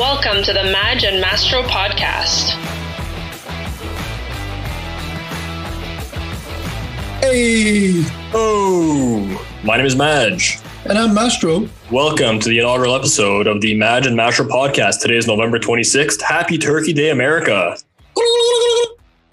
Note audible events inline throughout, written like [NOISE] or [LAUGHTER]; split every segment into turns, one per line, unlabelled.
Welcome to the Madge and Mastro podcast.
Hey,
Oh, my name is Madge.
and I'm Mastro.
Welcome to the inaugural episode of the Madge and Mastro podcast. Today is November 26th. Happy Turkey Day, America.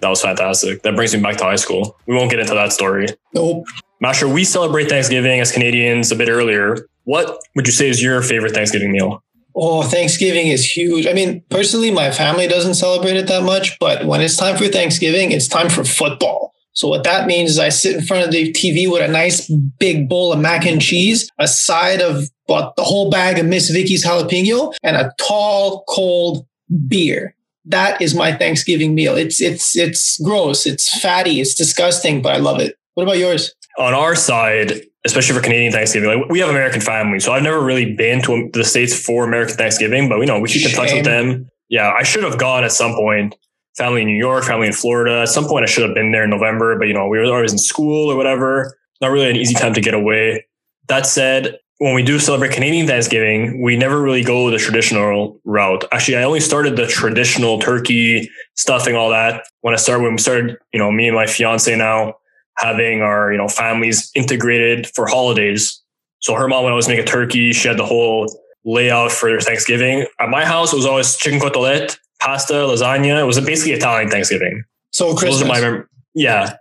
That was fantastic. That brings me back to high school. We won't get into that story.
Nope.
Mastro, we celebrate Thanksgiving as Canadians a bit earlier. What would you say is your favorite Thanksgiving meal?
Oh, Thanksgiving is huge. I mean, personally, my family doesn't celebrate it that much, but when it's time for Thanksgiving, it's time for football. So what that means is I sit in front of the TV with a nice big bowl of mac and cheese, a side of about the whole bag of Miss Vickie's jalapeno, and a tall, cold beer. That is my Thanksgiving meal. It's it's it's gross. It's fatty. It's disgusting, but I love it. What about yours?
On our side, especially for Canadian Thanksgiving, like we have American families, so I've never really been to the states for American Thanksgiving, but we know we keep in touch with them. Yeah, I should have gone at some point. Family in New York, family in Florida. At some point, I should have been there in November, but you know, we were always in school or whatever. Not really an easy time to get away. That said, when we do celebrate Canadian Thanksgiving, we never really go the traditional route. Actually, I only started the traditional turkey stuffing, all that when I started. When we started, you know, me and my fiance now having our you know families integrated for holidays. So her mom would always make a turkey. She had the whole layout for Thanksgiving. At my house, it was always chicken cotolette, pasta, lasagna. It was basically Italian Thanksgiving.
So Christmas.
Those are my mem- yeah,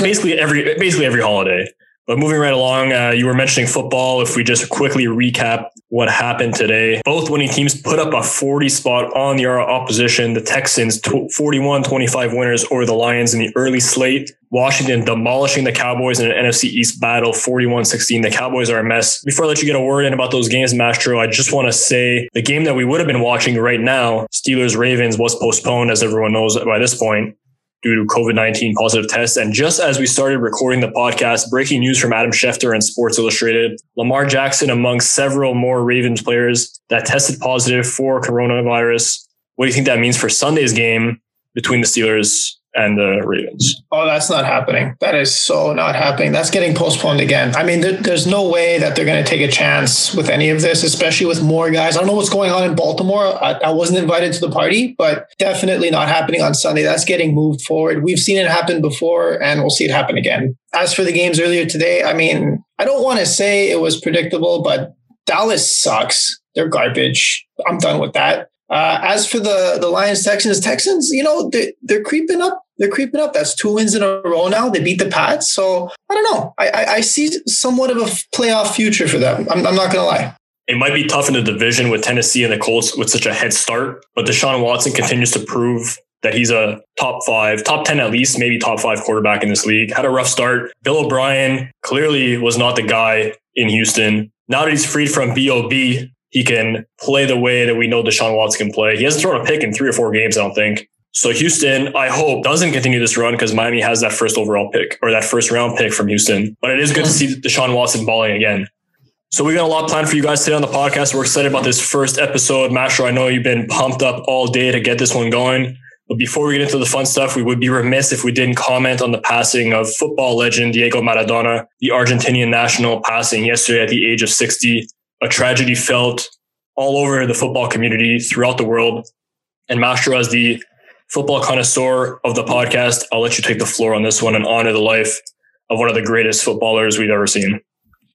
basically every basically every holiday. But moving right along, uh, you were mentioning football. If we just quickly recap what happened today, both winning teams put up a 40 spot on the opposition. The Texans 41 25 winners over the Lions in the early slate. Washington demolishing the Cowboys in an NFC East battle 41 16. The Cowboys are a mess. Before I let you get a word in about those games, Mastro, I just want to say the game that we would have been watching right now, Steelers Ravens, was postponed, as everyone knows by this point due to COVID 19 positive tests. And just as we started recording the podcast, breaking news from Adam Schefter and Sports Illustrated Lamar Jackson, among several more Ravens players that tested positive for coronavirus. What do you think that means for Sunday's game between the Steelers and the Ravens?
Oh, that's not happening. That is so not happening. That's getting postponed again. I mean, there, there's no way that they're going to take a chance with any of this, especially with more guys. I don't know what's going on in Baltimore. I, I wasn't invited to the party, but definitely not happening on Sunday. That's getting moved forward. We've seen it happen before, and we'll see it happen again. As for the games earlier today, I mean, I don't want to say it was predictable, but Dallas sucks. They're garbage. I'm done with that. Uh, as for the the Lions Texans, Texans, you know they they're creeping up. They're creeping up. That's two wins in a row now. They beat the Pats, so I don't know. I I, I see somewhat of a playoff future for them. I'm, I'm not gonna lie.
It might be tough in the division with Tennessee and the Colts with such a head start, but Deshaun Watson continues to prove that he's a top five, top 10 at least, maybe top five quarterback in this league. Had a rough start. Bill O'Brien clearly was not the guy in Houston. Now that he's freed from BOB, he can play the way that we know Deshaun Watson can play. He hasn't thrown a pick in three or four games, I don't think. So Houston, I hope, doesn't continue this run because Miami has that first overall pick or that first round pick from Houston. But it is good to see Deshaun Watson balling again. So we got a lot planned for you guys today on the podcast. We're excited about this first episode. Mastro, I know you've been pumped up all day to get this one going. But before we get into the fun stuff, we would be remiss if we didn't comment on the passing of football legend Diego Maradona, the Argentinian national passing yesterday at the age of 60. A tragedy felt all over the football community throughout the world. And Mastro, as the football connoisseur of the podcast, I'll let you take the floor on this one and honor the life of one of the greatest footballers we've ever seen.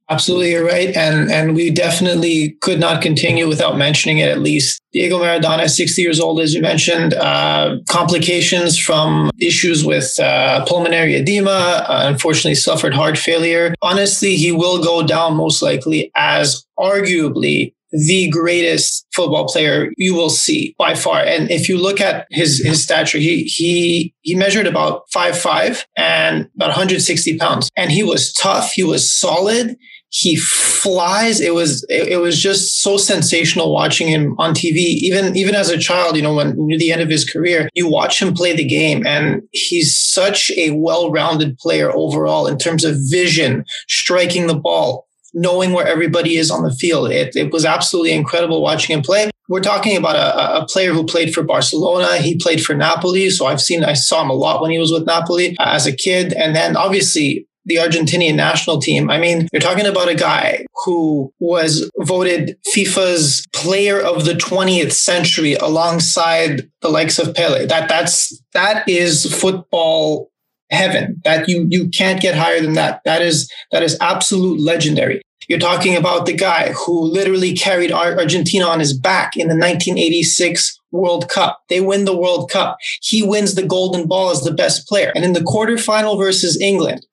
Absolutely, you're right, and and we definitely could not continue without mentioning it. At least Diego Maradona, 60 years old, as you mentioned, uh, complications from issues with uh, pulmonary edema. Uh, unfortunately, suffered heart failure. Honestly, he will go down most likely as arguably the greatest football player you will see by far. And if you look at his his stature, he he he measured about five five and about 160 pounds, and he was tough. He was solid. He flies. It was it, it was just so sensational watching him on TV. Even even as a child, you know, when near the end of his career, you watch him play the game, and he's such a well-rounded player overall in terms of vision, striking the ball, knowing where everybody is on the field. It, it was absolutely incredible watching him play. We're talking about a, a player who played for Barcelona. He played for Napoli. So I've seen, I saw him a lot when he was with Napoli uh, as a kid. And then obviously the Argentinian national team, I mean, you're talking about a guy who was voted FIFA's player of the 20th century alongside the likes of Pele. That that's that is football heaven. That you you can't get higher than that. That is that is absolute legendary. You're talking about the guy who literally carried Argentina on his back in the 1986 World Cup. They win the World Cup. He wins the Golden Ball as the best player. And in the quarterfinal versus England,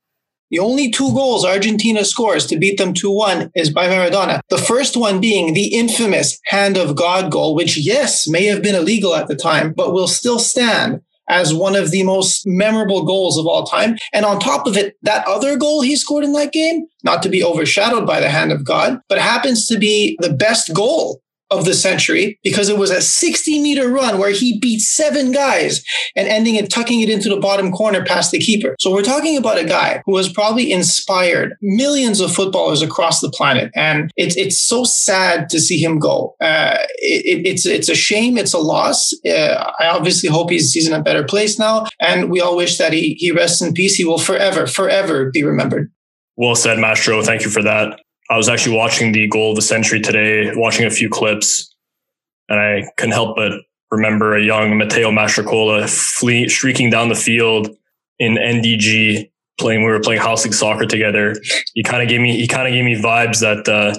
the only two goals Argentina scores to beat them 2 1 is by Maradona. The first one being the infamous hand of God goal, which, yes, may have been illegal at the time, but will still stand as one of the most memorable goals of all time. And on top of it, that other goal he scored in that game, not to be overshadowed by the hand of God, but happens to be the best goal of the century because it was a 60 meter run where he beat seven guys and ending it, tucking it into the bottom corner past the keeper. So we're talking about a guy who has probably inspired millions of footballers across the planet. And it's, it's so sad to see him go. Uh, it, it's, it's a shame. It's a loss. Uh, I obviously hope he's, he's in a better place now. And we all wish that he, he rests in peace. He will forever, forever be remembered.
Well said, Mastro. Thank you for that. I was actually watching the goal of the century today, watching a few clips, and I couldn't help but remember a young Matteo Mastrocola flee, streaking down the field in NDG playing. We were playing house league soccer together. He kind of gave me he kind of gave me vibes that uh,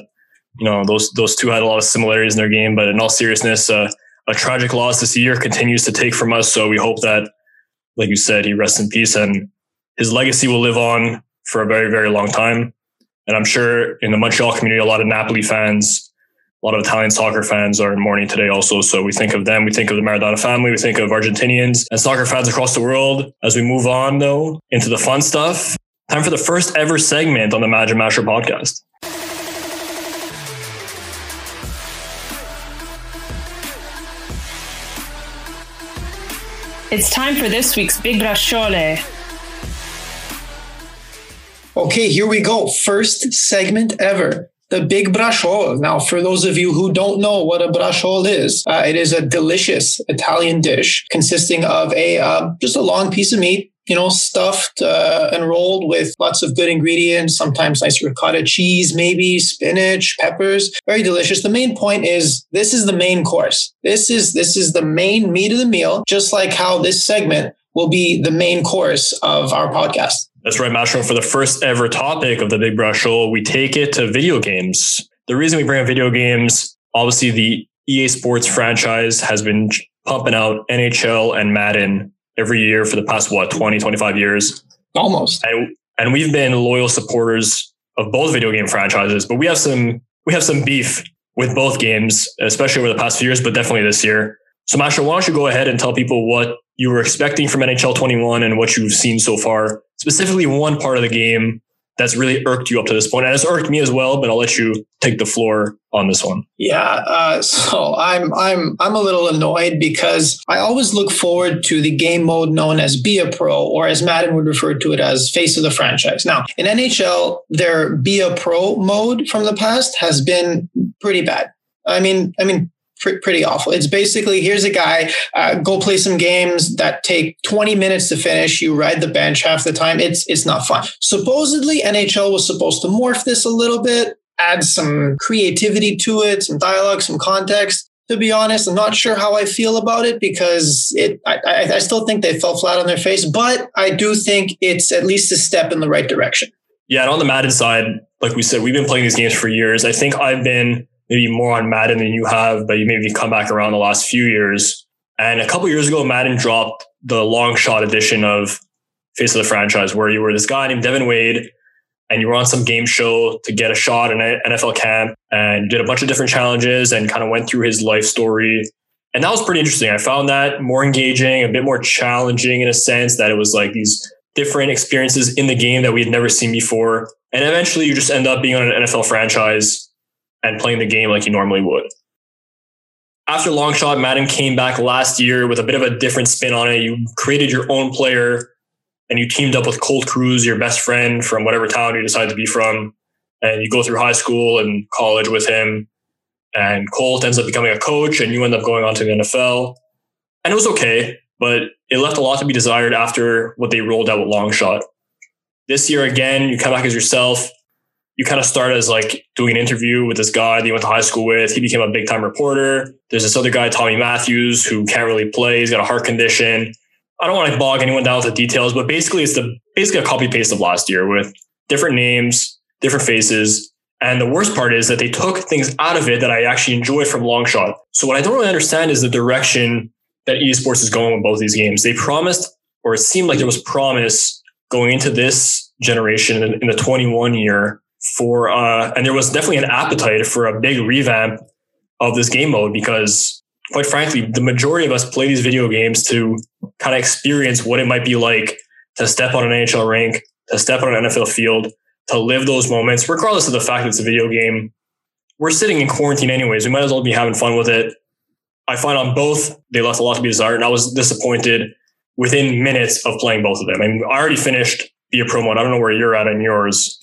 you know those those two had a lot of similarities in their game. But in all seriousness, uh, a tragic loss this year continues to take from us. So we hope that, like you said, he rests in peace and his legacy will live on for a very very long time. And I'm sure in the Montreal community, a lot of Napoli fans, a lot of Italian soccer fans are in mourning today also. So we think of them, we think of the Maradona family, we think of Argentinians and soccer fans across the world. As we move on though into the fun stuff, time for the first ever segment on the Madge and Mastro podcast.
It's time for this week's Big Braciole.
Okay, here we go. First segment ever. The big braciole. Now, for those of you who don't know what a braciole is, uh, it is a delicious Italian dish consisting of a uh, just a long piece of meat, you know, stuffed uh, and rolled with lots of good ingredients, sometimes nice ricotta cheese, maybe spinach, peppers. Very delicious. The main point is this is the main course. This is this is the main meat of the meal, just like how this segment will be the main course of our podcast.
That's right, Mastro. For the first ever topic of the Big Braciole, we take it to video games. The reason we bring up video games, obviously, the EA Sports franchise has been pumping out NHL and Madden every year for the past, what, 20, 25 years?
Almost.
And, and we've been loyal supporters of both video game franchises, but we have some we have some beef with both games, especially over the past few years, but definitely this year. So, Masha, why don't you go ahead and tell people what you were expecting from NHL 21 and what you've seen so far, specifically one part of the game that's really irked you up to this point, and it's irked me as well. But I'll let you take the floor on this one.
Yeah, uh, so I'm I'm I'm a little annoyed because I always look forward to the game mode known as Be a Pro, or as Madden would refer to it as Face of the Franchise. Now in NHL, their Be a Pro mode from the past has been pretty bad. I mean, I mean, pretty awful. It's basically here's a guy, uh, go play some games that take 20 minutes to finish. You ride the bench half the time. It's it's not fun. Supposedly NHL was supposed to morph this a little bit, add some creativity to it, some dialogue, some context. To be honest, I'm not sure how I feel about it because it. I, I, still think they fell flat on their face, but I do think it's at least a step in the right direction.
Yeah, and on the Madden side, like we said, we've been playing these games for years. I think I've been maybe more on Madden than you have, but you maybe come back around the last few years. And a couple years ago, Madden dropped the long shot edition of Face of the Franchise, where you were this guy named Devin Wade, and you were on some game show to get a shot in an NFL camp, and did a bunch of different challenges, and kind of went through his life story. And that was pretty interesting. I found that more engaging, a bit more challenging in a sense that it was like these different experiences in the game that we had never seen before. And eventually, you just end up being on an NFL franchise and playing the game like you normally would. After long shot, Madden came back last year with a bit of a different spin on it. You created your own player and you teamed up with Colt Cruz, your best friend from whatever town you decide to be from. And you go through high school and college with him. And Colt ends up becoming a coach and you end up going on to the NFL. And it was okay, but it left a lot to be desired after what they rolled out with long shot. This year again, you come back as yourself. You kind of start as like doing an interview with this guy that you went to high school with. He became a big time reporter. There's this other guy, Tommy Matthews, who can't really play. He's got a heart condition. I don't want to bog anyone down with the details, but basically it's the basically a copy paste of last year with different names, different faces. And the worst part is that they took things out of it that I actually enjoyed from Longshot. So what I don't really understand is the direction that EA Sports is going with both these games. They promised, or it seemed like there was promise going into this generation in, the 21 year for, uh, and there was definitely an appetite for a big revamp of this game mode because quite frankly, the majority of us play these video games to kind of experience what it might be like to step on an NHL rink, to step on an NFL field, to live those moments, regardless of the fact that it's a video game. We're sitting in quarantine anyways. We might as well be having fun with it. I find on both, they left a lot to be desired, and I was disappointed within minutes of playing both of them. I mean, I already finished a Pro mode. I don't know where you're at in yours.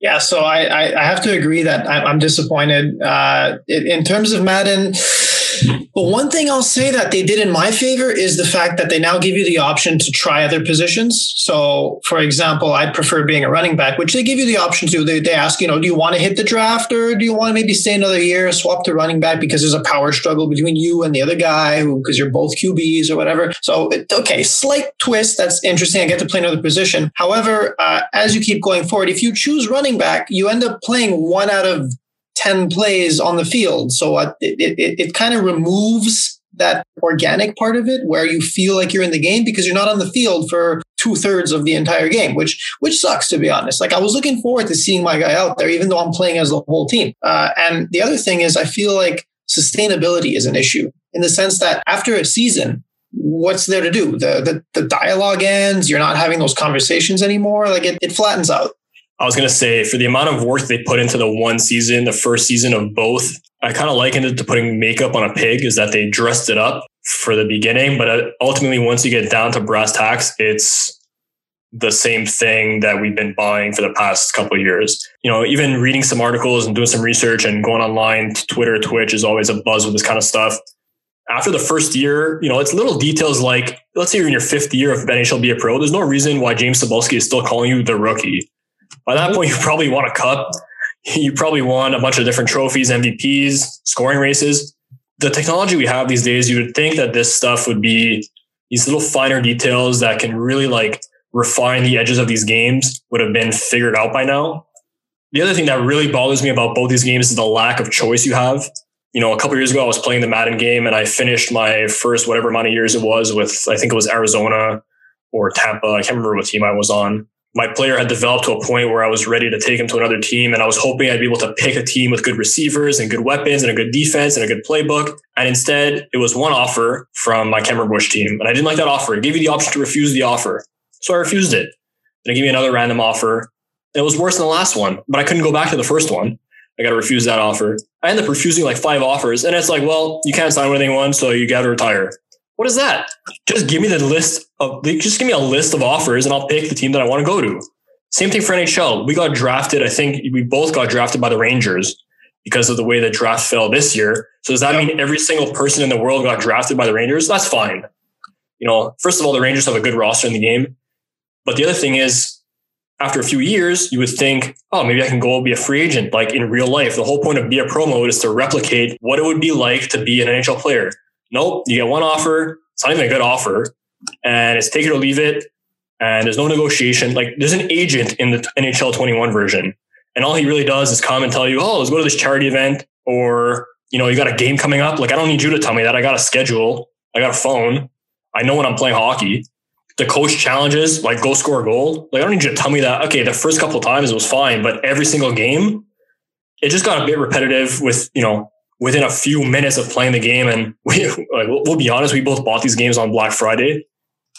Yeah, so I, I, have to agree that I'm disappointed. Uh, in terms of Madden, but one thing I'll say that they did in my favor is the fact that they now give you the option to try other positions. So, for example, I'd prefer being a running back, which they give you the option to. They, they ask, you know, do you want to hit the draft or do you want to maybe stay another year, swap to running back because there's a power struggle between you and the other guy because you're both QBs or whatever. So, okay, slight twist. That's interesting. I get to play another position. However, uh, as you keep going forward, if you choose running back, you end up playing one out of 10 plays on the field. So uh, it, it, it kind of removes that organic part of it where you feel like you're in the game because you're not on the field for two thirds of the entire game, which which sucks to be honest. Like I was looking forward to seeing my guy out there, even though I'm playing as the whole team. Uh, and the other thing is, I feel like sustainability is an issue in the sense that after a season, what's there to do? The the, the dialogue ends. You're not having those conversations anymore. Like it, it flattens out.
I was going to say for the amount of work they put into the one season, the first season of both, I kind of likened it to putting makeup on a pig is that they dressed it up for the beginning, but uh, ultimately once you get down to brass tacks, it's the same thing that we've been buying for the past couple years. You know, even reading some articles and doing some research and going online, Twitter, Twitch is always a buzz with this kind of stuff. After the first year, you know, it's little details like, let's say you're in your fifth year of NHL Be a Pro. There's no reason why James Cybulski is still calling you the rookie. By that mm-hmm. point, you probably won a cup. You probably won a bunch of different trophies, MVPs, scoring races. The technology we have these days, you would think that this stuff would be these little finer details that can really like refine the edges of these games would have been figured out by now. The other thing that really bothers me about both these games is the lack of choice you have. You know, a couple years ago, I was playing the Madden game and I finished my first whatever amount of years it was with, I think it was Arizona or Tampa. I can't remember what team I was on my player had developed to a point where I was ready to take him to another team. And I was hoping I'd be able to pick a team with good receivers and good weapons and a good defense and a good playbook. And instead, it was one offer from my Cameron Bush team. And I didn't like that offer. It gave you the option to refuse the offer. So I refused it. Then it gave me another random offer. It was worse than the last one, but I couldn't go back to the first one. I got to refuse that offer. I ended up refusing like five offers. And it's like, well, you can't sign with anyone, so you got to retire. What is that? Just give me the list of, just give me a list of offers and I'll pick the team that I want to go to. Same thing for NHL. We got drafted. I think we both got drafted by the Rangers because of the way the draft fell this year. So does that mean every single person in the world got drafted by the Rangers? That's fine. You know, first of all, the Rangers have a good roster in the game. But the other thing is, after a few years, you would think, oh, maybe I can go be a free agent, like in real life. The whole point of be a pro mode is to replicate what it would be like to be an NHL player. Nope, you get one offer. It's not even a good offer, and it's take it or leave it. And there's no negotiation. Like there's an agent in the NHL 21 version, and all he really does is come and tell you, "Oh, let's go to this charity event," or you know, you got a game coming up. Like I don't need you to tell me that. I got a schedule. I got a phone. I know when I'm playing hockey. The coach challenges, like go score a goal. Like I don't need you to tell me that. Okay, the first couple times it was fine, but every single game, it just got a bit repetitive. With you know, within a few minutes of playing the game. And we, [LAUGHS] like, we'll, we'll be honest, we both bought these games on Black Friday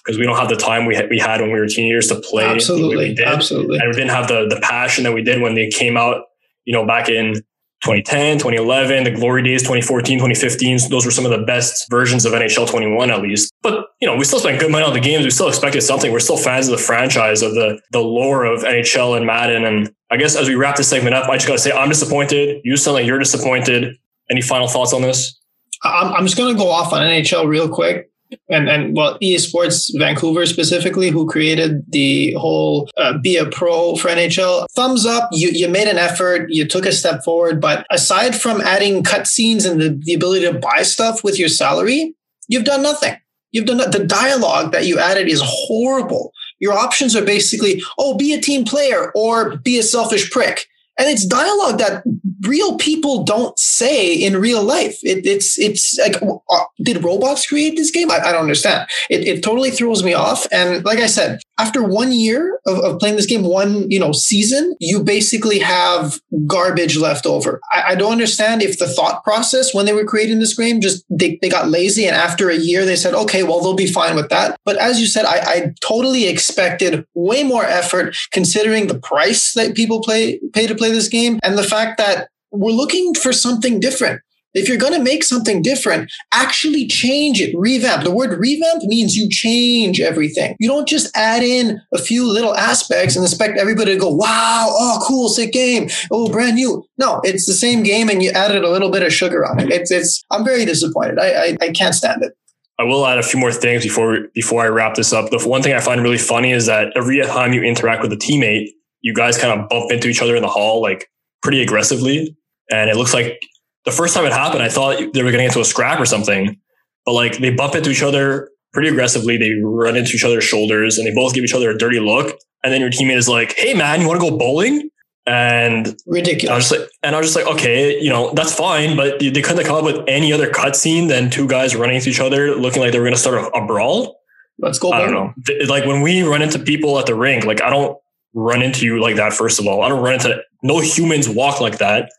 because we don't have the time we had, we had when we were teenagers to play.
Absolutely, absolutely,
and we didn't have the the passion that we did when they came out. You know, back in 2010, 2011, the glory days, 2014, 2015. those were some of the best versions of NHL 21, at least. But you know, we still spent good money on the games. We still expected something. We're still fans of the franchise, of the the lore of NHL and Madden. And I guess as we wrap this segment up, I just got to say I'm disappointed. You sound like you're disappointed. Any final thoughts on this?
I'm, I'm just going to go off on NHL real quick. and and well, EA Sports Vancouver specifically, who created the whole uh, be a pro for NHL. Thumbs up. You you made an effort. You took a step forward. But aside from adding cutscenes and the, the ability to buy stuff with your salary, you've done nothing. You've done the dialogue that you added is horrible. Your options are basically, oh, be a team player or be a selfish prick. And it's dialogue that real people don't say in real life. It, it's it's like, uh, did robots create this game? I, I don't understand. It, it totally throws me off. And like I said, after one year of, of playing this game, one you know season, you basically have garbage left over. I, I don't understand if the thought process when they were creating this game just they, they got lazy and after a year they said, okay, well they'll be fine with that. But as you said, I, I totally expected way more effort considering the price that people play pay to play this game and the fact that we're looking for something different. If you're going to make something different, actually change it, revamp. The word revamp means you change everything. You don't just add in a few little aspects and expect everybody to go, wow, oh, cool, sick game. Oh, brand new. No, it's the same game and you added a little bit of sugar on it. It's, it's, I'm very disappointed. I, I, I can't stand it.
I will add a few more things before before I wrap this up. The one thing I find really funny is that every time you interact with a teammate, you guys kind of bump into each other in the hall like pretty aggressively. And it looks like the first time it happened, I thought they were getting into a scrap or something. But like they bump into each other pretty aggressively. They run into each other's shoulders and they both give each other a dirty look. And then your teammate is like, "Hey man, you want to go bowling?" And
ridiculous.
I was like, and I was just like, okay, you know, that's fine, but they couldn't come up with any other cutscene than two guys running into each other, looking like they were going to start a, a, brawl.
Let's go.
I don't know. Like when we run into people at the rink, like I don't run into you like that. First of all, I don't run into no humans walk like that.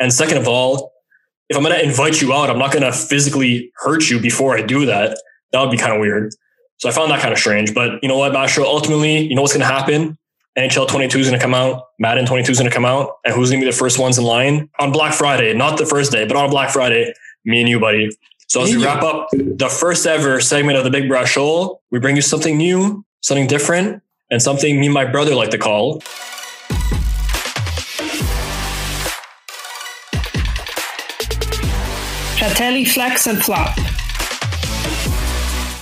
And second of all, if I'm going to invite you out, I'm not going to physically hurt you before I do that. That would be kind of weird. So I found that kind of strange. But you know what, Mastro? Ultimately, you know what's going to happen? NHL 22 is going to come out. Madden 22 is going to come out. And who's going to be the first ones in line on Black Friday? Not the first day, but on Black Friday, me and you, buddy. So as we wrap up the first ever segment of the Big Braciole, we bring you something new, something different, and something me and my brother like to call
Fratelli Flex and Flop.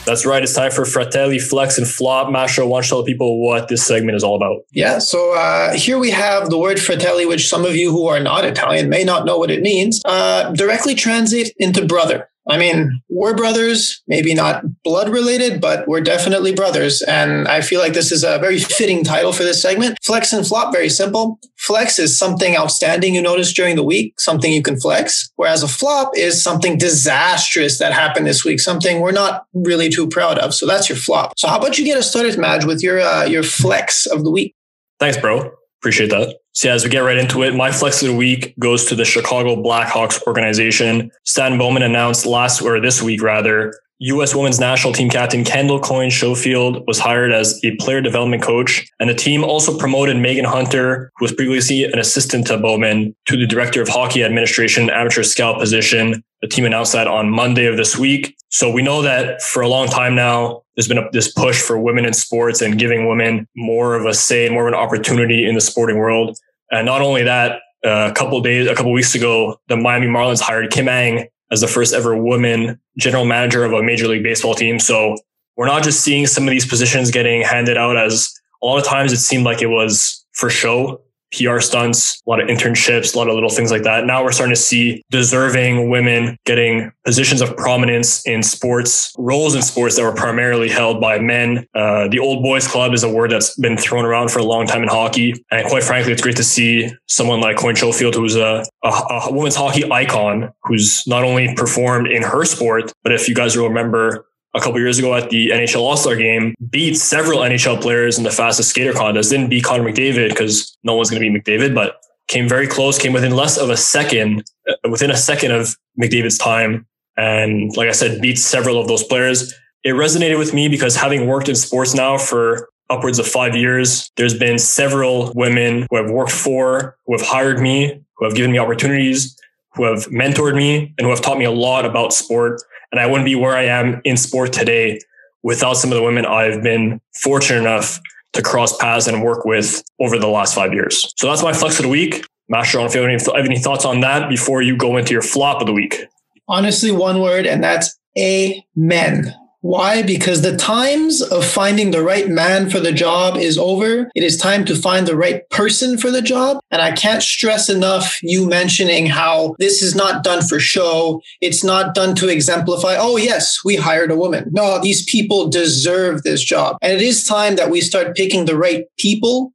That's right. It's time for Fratelli Flex and Flop. Masho, why don't you tell people what this segment is all about?
Yeah. So uh, here we have the word Fratelli, which some of you who are not Italian may not know what it means. Uh, directly translate into brother. I mean, we're brothers, maybe not blood related, but we're definitely brothers. And I feel like this is a very [LAUGHS] fitting title for this segment. Flex and flop, very simple. Flex is something outstanding you notice during the week, something you can flex. Whereas a flop is something disastrous that happened this week, something we're not really too proud of. So that's your flop. So how about you get us started, Madge, with your uh, your flex of the week?
Thanks, bro. Appreciate that. So yeah, as we get right into it, my flex of the week goes to the Chicago Blackhawks organization. Stan Bowman announced last or this week rather U.S. women's national team captain Kendall Coyne Schofield was hired as a player development coach, and the team also promoted Meghan Hunter, who was previously an assistant to Bowman, to the director of hockey administration amateur scout position. The team announced that on Monday of this week. So we know that for a long time now, there's been a, this push for women in sports and giving women more of a say, more of an opportunity in the sporting world. And not only that, uh, a couple days, a couple weeks ago, the Miami Marlins hired Kim Ng as the first ever woman general manager of a major league baseball team. So we're not just seeing some of these positions getting handed out as a lot of times it seemed like it was for show PR stunts, a lot of internships, a lot of little things like that. Now we're starting to see deserving women getting positions of prominence in sports, roles in sports that were primarily held by men. Uh, the old boys club is a word that's been thrown around for a long time in hockey. And quite frankly, it's great to see someone like Coyne Schofield, who's a, a, a women's hockey icon, who's not only performed in her sport, but if you guys will remember, a couple years ago at the NHL All Star game, beat several NHL players in the fastest skater contest. Didn't beat Connor McDavid because no one's going to beat McDavid, but came very close. Came within less of a second, uh, within a second of McDavid's time, and like I said, beat several of those players. It resonated with me because having worked in sports now for upwards of five years, there's been several women who have worked for, who have hired me, who have given me opportunities, who have mentored me, and who have taught me a lot about sport and I wouldn't be where I am in sport today without some of the women I've been fortunate enough to cross paths and work with over the last five years. So that's my flex of the week. Master, I don't know if you have any, thoughts on that before you go into your flop of the week.
Honestly, one word, and that's amen. Why? Because the times of finding the right man for the job is over. It is time to find the right person for the job. And I can't stress enough you mentioning how this is not done for show. It's not done to exemplify, oh, yes, we hired a woman. No, these people deserve this job. And it is time that we start picking the right people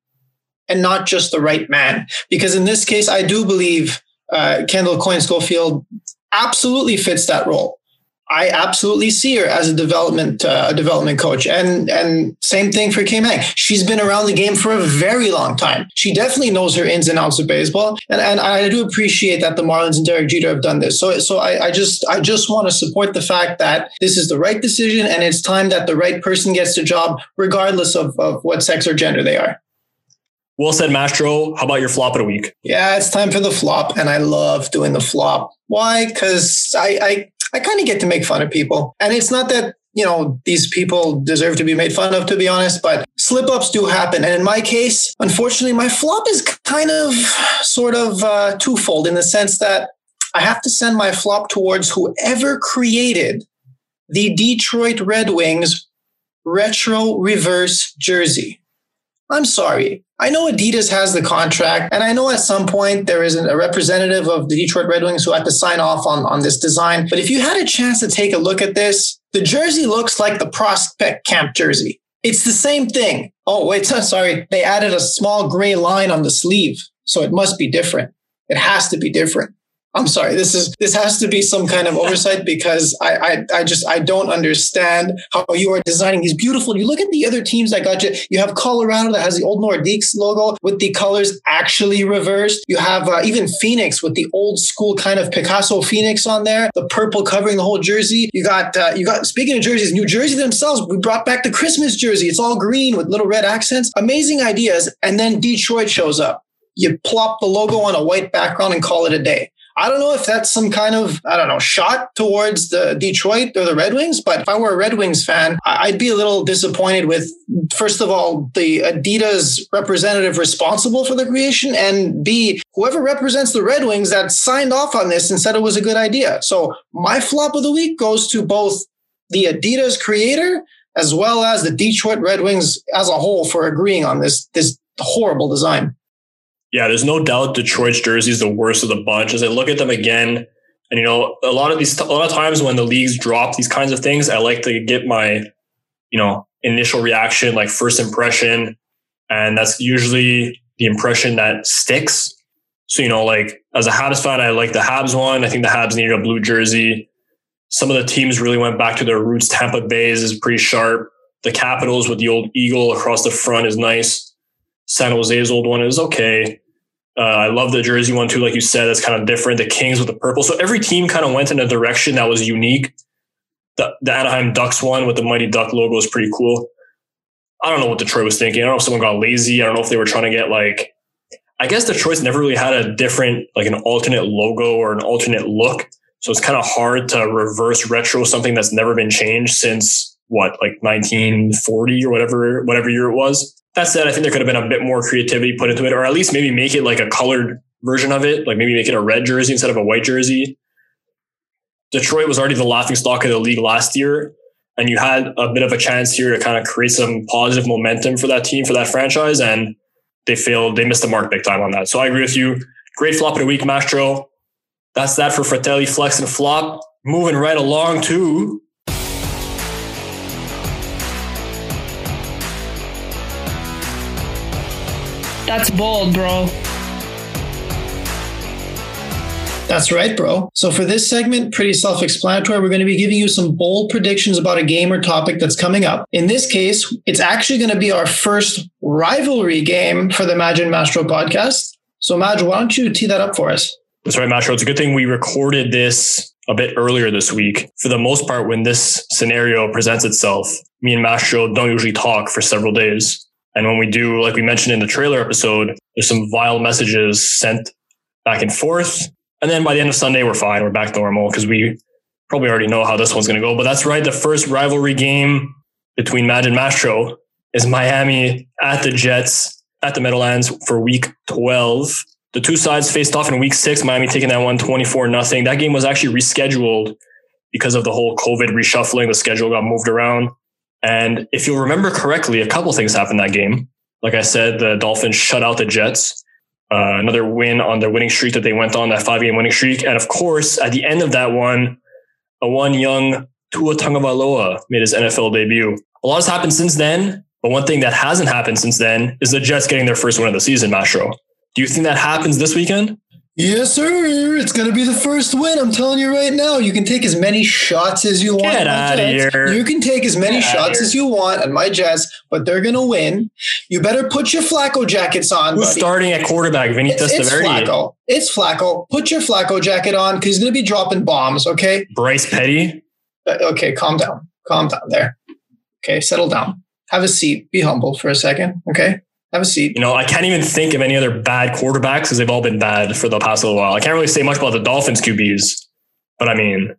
and not just the right man. Because in this case, I do believe uh, Kendall Coyne Schofield absolutely fits that role. I absolutely see her as a development uh, a development coach, and and same thing for Kim Ng. She's been around the game for a very long time. She definitely knows her ins and outs of baseball, and and I do appreciate that the Marlins and Derek Jeter have done this. So so I, I just I just want to support the fact that this is the right decision, and it's time that the right person gets the job, regardless of of what sex or gender they are.
Well said, Mastro. How about your flop of the week?
Yeah, it's time for the flop, and I love doing the flop. Why? Because I, I I kind of get to make fun of people. And it's not that, you know, these people deserve to be made fun of, to be honest, but slip ups do happen. And in my case, unfortunately, my flop is kind of sort of uh, twofold in the sense that I have to send my flop towards whoever created the Detroit Red Wings retro reverse jersey. I'm sorry. I know Adidas has the contract, and I know at some point there is a representative of the Detroit Red Wings who had to sign off on, on this design. But if you had a chance to take a look at this, the jersey looks like the prospect camp jersey. It's the same thing. Oh, wait, [LAUGHS] sorry. They added a small gray line on the sleeve, so it must be different. It has to be different. I'm sorry. This is this has to be some kind of oversight because I, I I just I don't understand how you are designing these beautiful. You look at the other teams that got you. You have Colorado that has the old Nordiques logo with the colors actually reversed. You have uh, even Phoenix with the old school kind of Picasso Phoenix on there, the purple covering the whole jersey. You got uh, you got speaking of jerseys, New Jersey themselves. We brought back the Christmas jersey. It's all green with little red accents. Amazing ideas. And then Detroit shows up. You plop the logo on a white background and call it a day. I don't know if that's some kind of, I don't know, shot towards the Detroit or the Red Wings, but if I were a Red Wings fan, I'd be a little disappointed with, first of all, the Adidas representative responsible for the creation, and B, whoever represents the Red Wings that signed off on this and said it was a good idea. So my flop of the week goes to both the Adidas creator as well as the Detroit Red Wings as a whole for agreeing on this, this horrible design.
Yeah, there's no doubt Detroit's jersey is the worst of the bunch. As I look at them again, and you know, a lot of these, a lot of times when the leagues drop these kinds of things, I like to get my, you know, initial reaction, like first impression, and that's usually the impression that sticks. So you know, like as a Habs fan, I like the Habs one. I think the Habs needed a blue jersey. Some of the teams really went back to their roots. Tampa Bay's is pretty sharp. The Capitals with the old eagle across the front is nice. San Jose's old one is okay. Uh, I love the Jersey one too, like you said, that's kind of different. The Kings with the purple. So every team kind of went in a direction that was unique. The, the Anaheim Ducks one with the Mighty Duck logo is pretty cool. I don't know what Detroit was thinking. I don't know if someone got lazy. I don't know if they were trying to get like, I guess Detroit's never really had a different, like an alternate logo or an alternate look. So it's kind of hard to reverse retro something that's never been changed since what, like 1940 or whatever, whatever year it was. That said, I think there could have been a bit more creativity put into it, or at least maybe make it like a colored version of it, like maybe make it a red jersey instead of a white jersey. Detroit was already the laughing stock of the league last year, and you had a bit of a chance here to kind of create some positive momentum for that team, for that franchise, and they failed. They missed the mark big time on that. So I agree with you. Great flop of the week, Mastro. That's that for Fratelli Flex and Flop. Moving right along to
That's bold, bro.
That's right, bro. So for this segment, pretty self-explanatory. We're going to be giving you some bold predictions about a game or topic that's coming up. In this case, it's actually going to be our first rivalry game for the Madge and Mastro podcast. So Madge, why don't you tee that up for us?
That's right, Mastro. It's a good thing we recorded this a bit earlier this week. For the most part, when this scenario presents itself, me and Mastro don't usually talk for several days. And when we do, like we mentioned in the trailer episode, there's some vile messages sent back and forth. And then by the end of Sunday, we're fine. We're back normal because we probably already know how this one's going to go. But that's right. The first rivalry game between Madge and Mastro is Miami at the Jets at the Meadowlands for week 12. The two sides faced off in week six, Miami taking that one 24 nothing. That game was actually rescheduled because of the whole COVID reshuffling. The schedule got moved around. And if you'll remember correctly, a couple things happened that game. Like I said, the Dolphins shut out the Jets. Uh, another win on their winning streak that they went on, that five game winning streak. And of course, at the end of that one, a one young Tua Tagovailoa made his NFL debut. A lot has happened since then, but one thing that hasn't happened since then is the Jets getting their first win of the season, Mastro. Do you think that happens this weekend?
Yes, sir. It's going to be the first win. I'm telling you right now. You can take as many shots as you want.
Get out of here.
You can take as many Get shots as you want on my Jets, but they're going to win. You better put your Flacco jackets on.
Who's
buddy.
starting at quarterback? Vinny
it's, it's Flacco. It's Flacco. Put your Flacco jacket on because he's going to be dropping bombs. Okay.
Bryce Petty.
Uh, okay, calm down. Calm down there. Okay, settle down. Have a seat. Be humble for a second. Okay. Have a seat.
You know, I can't even think of any other bad quarterbacks because they've all been bad for the past little while. I can't really say much about the Dolphins QBs, but I mean,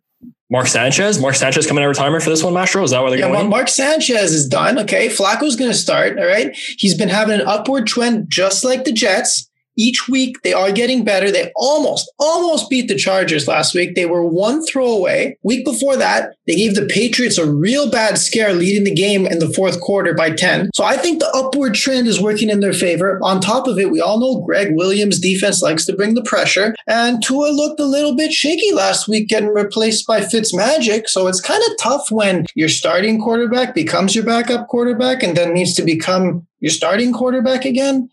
Mark Sanchez, Mark Sanchez coming out of retirement for this one, Mastro. Is that where they're yeah, going?
Mark Sanchez is done. Okay, Flacco's going to start. All right, he's been having an upward trend, just like the Jets each week they are getting better. They almost, almost beat the Chargers last week. They were one throw away. Week before that, they gave the Patriots a real bad scare leading the game in the fourth quarter by 10. So I think the upward trend is working in their favor. On top of it, we all know Gregg Williams' defense likes to bring the pressure. And Tua looked a little bit shaky last week, getting replaced by Fitzmagic. So it's kind of tough when your starting quarterback becomes your backup quarterback and then needs to become your starting quarterback again.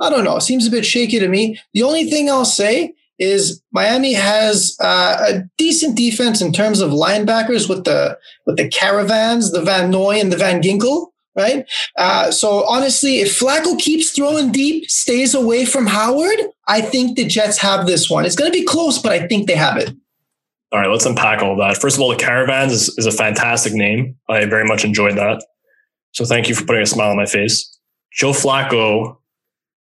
I don't know. It seems a bit shaky to me. The only thing I'll say is Miami has uh, a decent defense in terms of linebackers with the with the caravans, the Van Noy and the Van Ginkel, right? Uh, so honestly, if Flacco keeps throwing deep, stays away from Howard, I think the Jets have this one. It's going to be close, but I think they have it.
All right, let's unpack all that. First of all, the Caravans is, is a fantastic name. I very much enjoyed that. So thank you for putting a smile on my face. Joe Flacco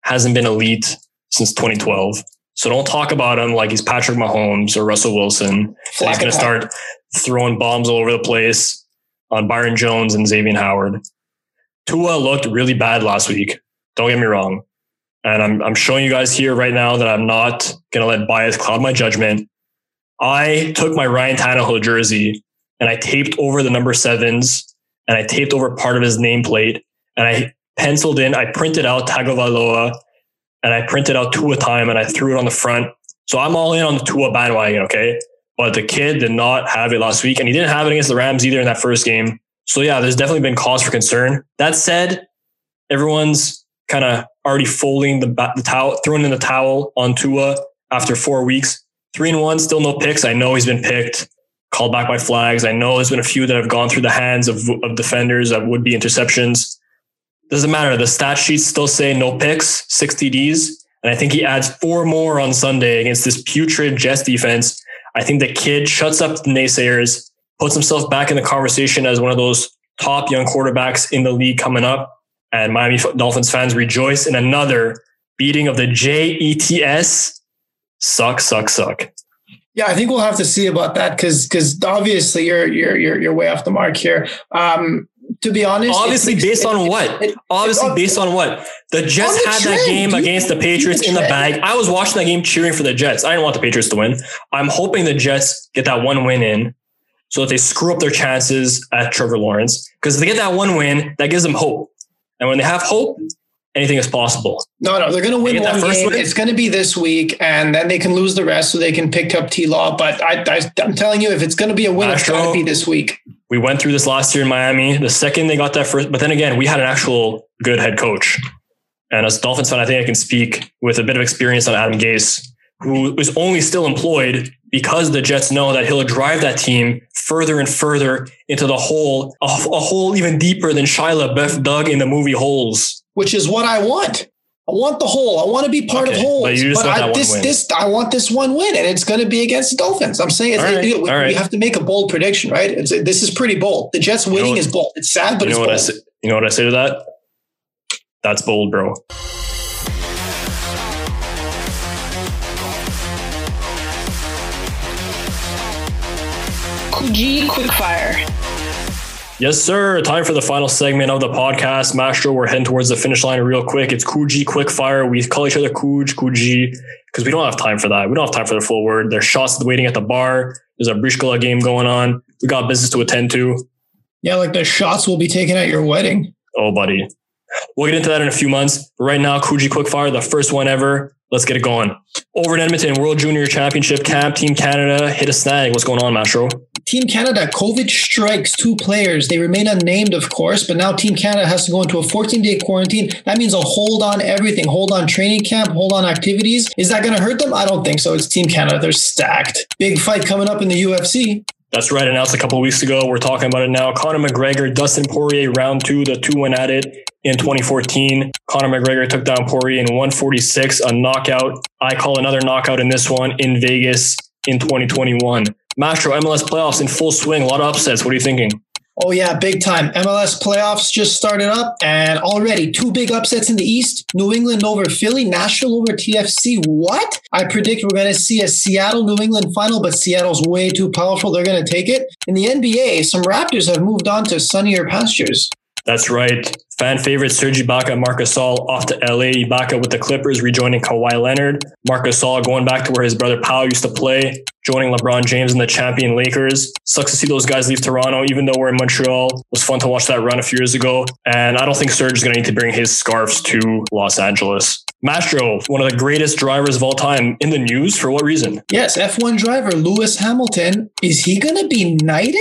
hasn't been elite since 2012. So don't talk about him like he's Patrick Mahomes or Russell Wilson. He's going to start throwing bombs all over the place on Byron Jones and Xavier Howard. Tua looked really bad last week. Don't get me wrong. And I'm, I'm showing you guys here right now that I'm not going to let bias cloud my judgment. I took my Ryan Tannehill jersey and I taped over the number sevens and I taped over part of his nameplate and I penciled in, I printed out Tagovailoa and I printed out Tua time and I threw it on the front. So I'm all in on the Tua bandwagon, okay? But the kid did not have it last week and he didn't have it against the Rams either in that first game. So yeah, there's definitely been cause for concern. That said, everyone's kind of already folding the, the towel, throwing in the towel on Tua after four weeks. Three and one, still no picks. I know he's been picked, called back by flags. I know there's been a few that have gone through the hands of, of defenders that would be interceptions. Doesn't matter. The stat sheets still say no picks, six TDs. And I think he adds four more on Sunday against this putrid Jets defense. I think the kid shuts up the naysayers, puts himself back in the conversation as one of those top young quarterbacks in the league coming up. And Miami Dolphins fans rejoice in another beating of the JETS. Suck, suck, suck.
Yeah, I think we'll have to see about that because because obviously you're you're you're you're way off the mark here. Um, to be honest,
obviously based on it, what? It, obviously based on what? The Jets the had trend, that game against the Patriots in the bag. I was watching that game cheering for the Jets. I didn't want the Patriots to win. I'm hoping the Jets get that one win in so that they screw up their chances at Trevor Lawrence. Because if they get that one win, that gives them hope. And when they have hope, anything is possible.
No, no, they're going to win one game. Win? It's going to be this week, and then they can lose the rest, so they can pick up T Law. But I, I, am telling you, if it's going to be a win, Astro, it's going to be this week.
We went through this last year in Miami. The second they got that first, but then again, we had an actual good head coach. And as Dolphins fan, I think I can speak with a bit of experience on Adam Gase, who is only still employed because the Jets know that he'll drive that team further and further into the hole, a, a hole even deeper than Shia LaBeouf dug in the movie Holes.
Which is what I want. I want the hole. I want to be part okay, of holes. But, but I, this, this, I want this one win, and it's going to be against the Dolphins. I'm saying right, we, we right. have to make a bold prediction, right? It's, this is pretty bold. The Jets winning you know is bold. It's sad, but
you know
it's
what
bold. I
say, you know what I say to that? That's bold, bro.
G Quickfire.
Yes, sir. Time for the final segment of the podcast. Mastro, we're heading towards the finish line real quick. It's Kuji Quickfire. We call each other Kuj, Kuji, because we don't have time for that. We don't have time for the full word. There's shots waiting at the bar. There's a Brishkala game going on. We got business to attend to.
Yeah, like the shots will be taken at your wedding.
Oh, buddy. We'll get into that in a few months. But right now, Kuji Quickfire, the first one ever. Let's get it going. Over in Edmonton, World Junior Championship camp, Team Canada hit a snag. What's going on, Mastro?
Team Canada, COVID strikes two players. They remain unnamed, of course, but now Team Canada has to go into a 14 day quarantine. That means a hold on everything, hold on training camp, hold on activities. Is that going to hurt them? I don't think so. It's Team Canada. They're stacked. Big fight coming up in the UFC.
That's right. Announced a couple weeks ago. We're talking about it now. Conor McGregor, Dustin Poirier, round two. The two went at it in 2014. Conor McGregor took down Poirier in 146, a knockout. I call another knockout in this one in Vegas in 2021. Mastro MLS playoffs in full swing. A lot of upsets. What are you thinking?
Oh yeah, big time. MLS playoffs just started up and already two big upsets in the East. New England over Philly, Nashville over TFC. What? I predict we're going to see a Seattle New England final, but Seattle's way too powerful. They're going to take it. In the NBA, some Raptors have moved on to sunnier pastures.
That's right. Fan favorite Serge Ibaka, Marcus Gasol off to LA. Ibaka with the Clippers rejoining Kawhi Leonard. Marcus Gasol going back to where his brother Pau used to play, joining LeBron James and the champion Lakers. Sucks to see those guys leave Toronto, even though we're in Montreal. It was fun to watch that run a few years ago. And I don't think Serge is going to need to bring his scarves to Los Angeles. Mastro, one of the greatest drivers of all time, in the news. For what reason?
Yes, F1 driver Lewis Hamilton. Is he going to be knighted?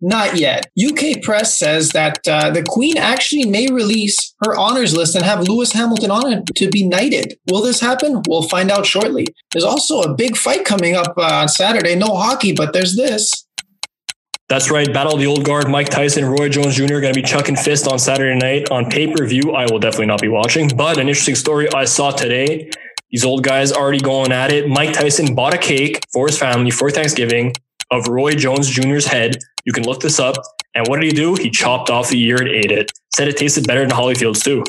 Not yet. UK press says that uh, the Queen actually may release her honors list and have Lewis Hamilton on it to be knighted. Will this happen? We'll find out shortly. There's also a big fight coming up uh, on Saturday. No hockey, but there's this.
That's right. Battle of the Old Guard. Mike Tyson, Roy Jones Jr. going to be chucking fist on Saturday night on pay per view. I will definitely not be watching, but an interesting story I saw today. These old guys already going at it. Mike Tyson bought a cake for his family for Thanksgiving of Roy Jones Jr.'s head. You can look this up. And what did he do? He chopped off the ear and ate it. Said it tasted better than Holyfield's too.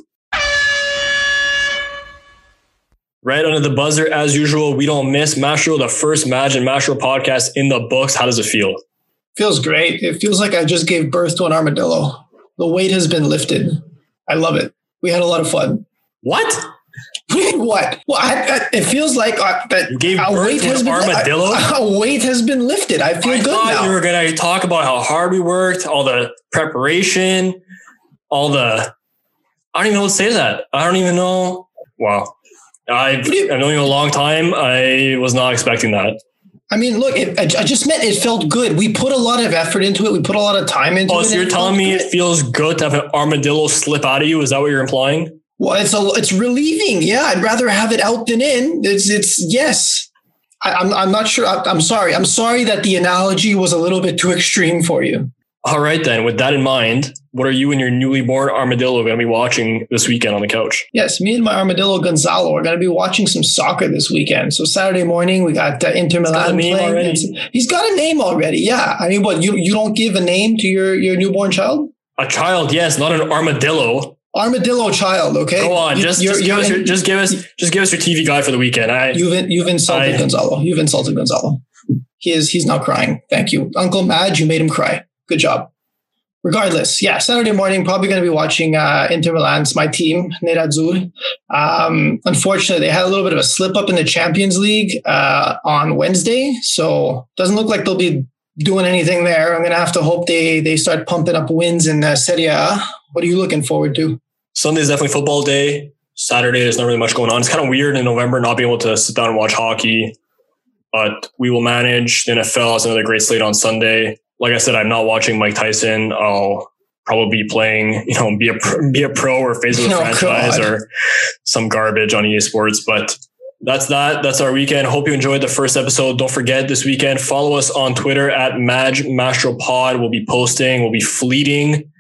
Right under the buzzer, as usual, we don't miss Mastro, the first Madge and Mastro podcast in the books. How does it feel?
Feels great. It feels like I just gave birth to an armadillo. The weight has been lifted. I love it. We had a lot of fun.
What?
what? Well, I, I, it feels like uh, that
you gave birth weight to has an been, armadillo.
A weight has been lifted. I feel
I
good
thought
now.
You were gonna talk about how hard we worked, all the preparation, all the. I don't even know what to say to that. I don't even know. Wow, I've, I've known you a long time. I was not expecting that.
I mean, look, it, I just meant it felt good. We put a lot of effort into it. We put a lot of time into
oh,
it.
Oh, so you're telling me good. it feels good to have an armadillo slip out of you? Is that what you're implying?
Well, it's a, it's relieving. Yeah, I'd rather have it out than in. It's it's yes. I, am I'm, I'm not sure. I, I'm sorry. I'm sorry that the analogy was a little bit too extreme for you.
All right, then. With that in mind, what are you and your newly born armadillo going to be watching this weekend on the couch?
Yes, me and my armadillo Gonzalo are going to be watching some soccer this weekend. So Saturday morning, we got uh, Inter Milan
he's
playing. He's got a name already. Yeah, I mean, what you you don't give a name to your your newborn child?
A child, yes, not an armadillo.
Armadillo child, okay.
Go on, you, just, just, give us your, just give us just give us your TV guy for the weekend. I,
you've you've insulted I, Gonzalo. You've insulted Gonzalo. He is he's now crying. Thank you, Uncle Madge. You made him cry. Good job regardless, yeah, Saturday morning, probably going to be watching uh, Inter Milan's my team, Nerazzurri. Um, unfortunately, they had a little bit of a slip up in the Champions League uh, on Wednesday, so doesn't look like they'll be doing anything there. I'm going to have to hope they they start pumping up wins in uh, Serie A. What are you looking forward to?
Sunday is definitely football day. Saturday, there's not really much going on. It's kind of weird in November not being able to sit down and watch hockey, but we will manage. The NFL has another great slate on Sunday like I said, I'm not watching Mike Tyson. I'll probably be playing, you know, be a be a pro or face of the [LAUGHS] oh, franchise God. or some garbage on EA Sports. But that's that. That's our weekend. Hope you enjoyed the first episode. Don't forget this weekend, follow us on Twitter at Madge Pod. We'll be posting, we'll be fleeting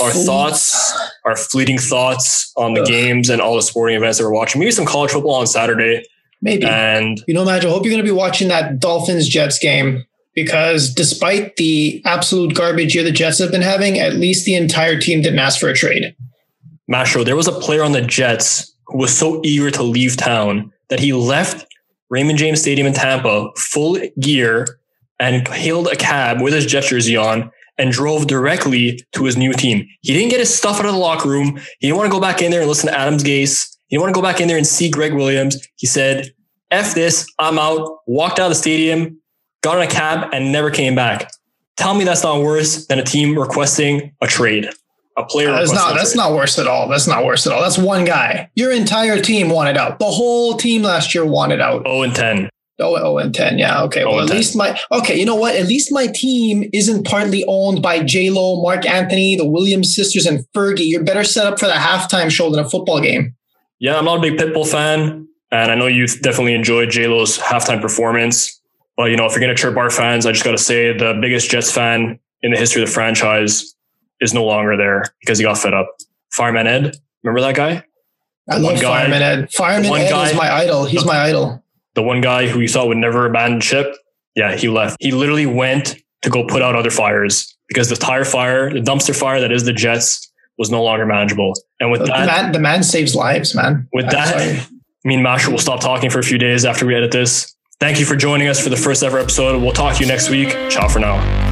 our Fleet. thoughts, our fleeting thoughts on the Ugh. games and all the sporting events that we're watching. Maybe some college football on Saturday.
Maybe.
And
you know, Madge, I hope you're going to be watching that Dolphins Jets game because despite the absolute garbage year the Jets have been having, at least the entire team didn't ask for a trade.
Mastro, there was a player on the Jets who was so eager to leave town that he left Raymond James Stadium in Tampa full gear and hailed a cab with his Jets jersey on and drove directly to his new team. He didn't get his stuff out of the locker room. He didn't want to go back in there and listen to Adams Gase. He didn't want to go back in there and see Gregg Williams. He said, F this, I'm out, walked out of the stadium, got on a cab, and never came back. Tell me that's not worse than a team requesting a trade. A player.
That's not. That's not worse at all. That's not worse at all. That's one guy. Your entire team wanted out. The whole team last year wanted out.
Oh and ten.
Oh, oh, and 10. Yeah. Okay. Oh, well, at 10. least my, okay. You know what? At least my team isn't partly owned by J Lo, Marc Anthony, the Williams sisters, and Fergie. You're better set up for the halftime show than a football game.
Yeah. I'm not a big Pitbull fan. And I know you definitely enjoyed J Lo's halftime performance. But, you know, if you're going to chirp our fans, I just got to say the biggest Jets fan in the history of the franchise is no longer there because he got fed up. Fireman Ed. Remember that guy?
I love guy, Fireman Ed. Fireman Ed guy, is my idol. He's my idol
the one guy who you thought would never abandon ship, yeah, he left. He literally went to go put out other fires because the tire fire, the dumpster fire that is the Jets, was no longer manageable. And with
the
that,
man, the man saves lives, man.
With I'm that, sorry. me and Mastro will stop talking for a few days after we edit this. Thank you for joining us for the first ever episode. We'll talk to you next week. Ciao for now.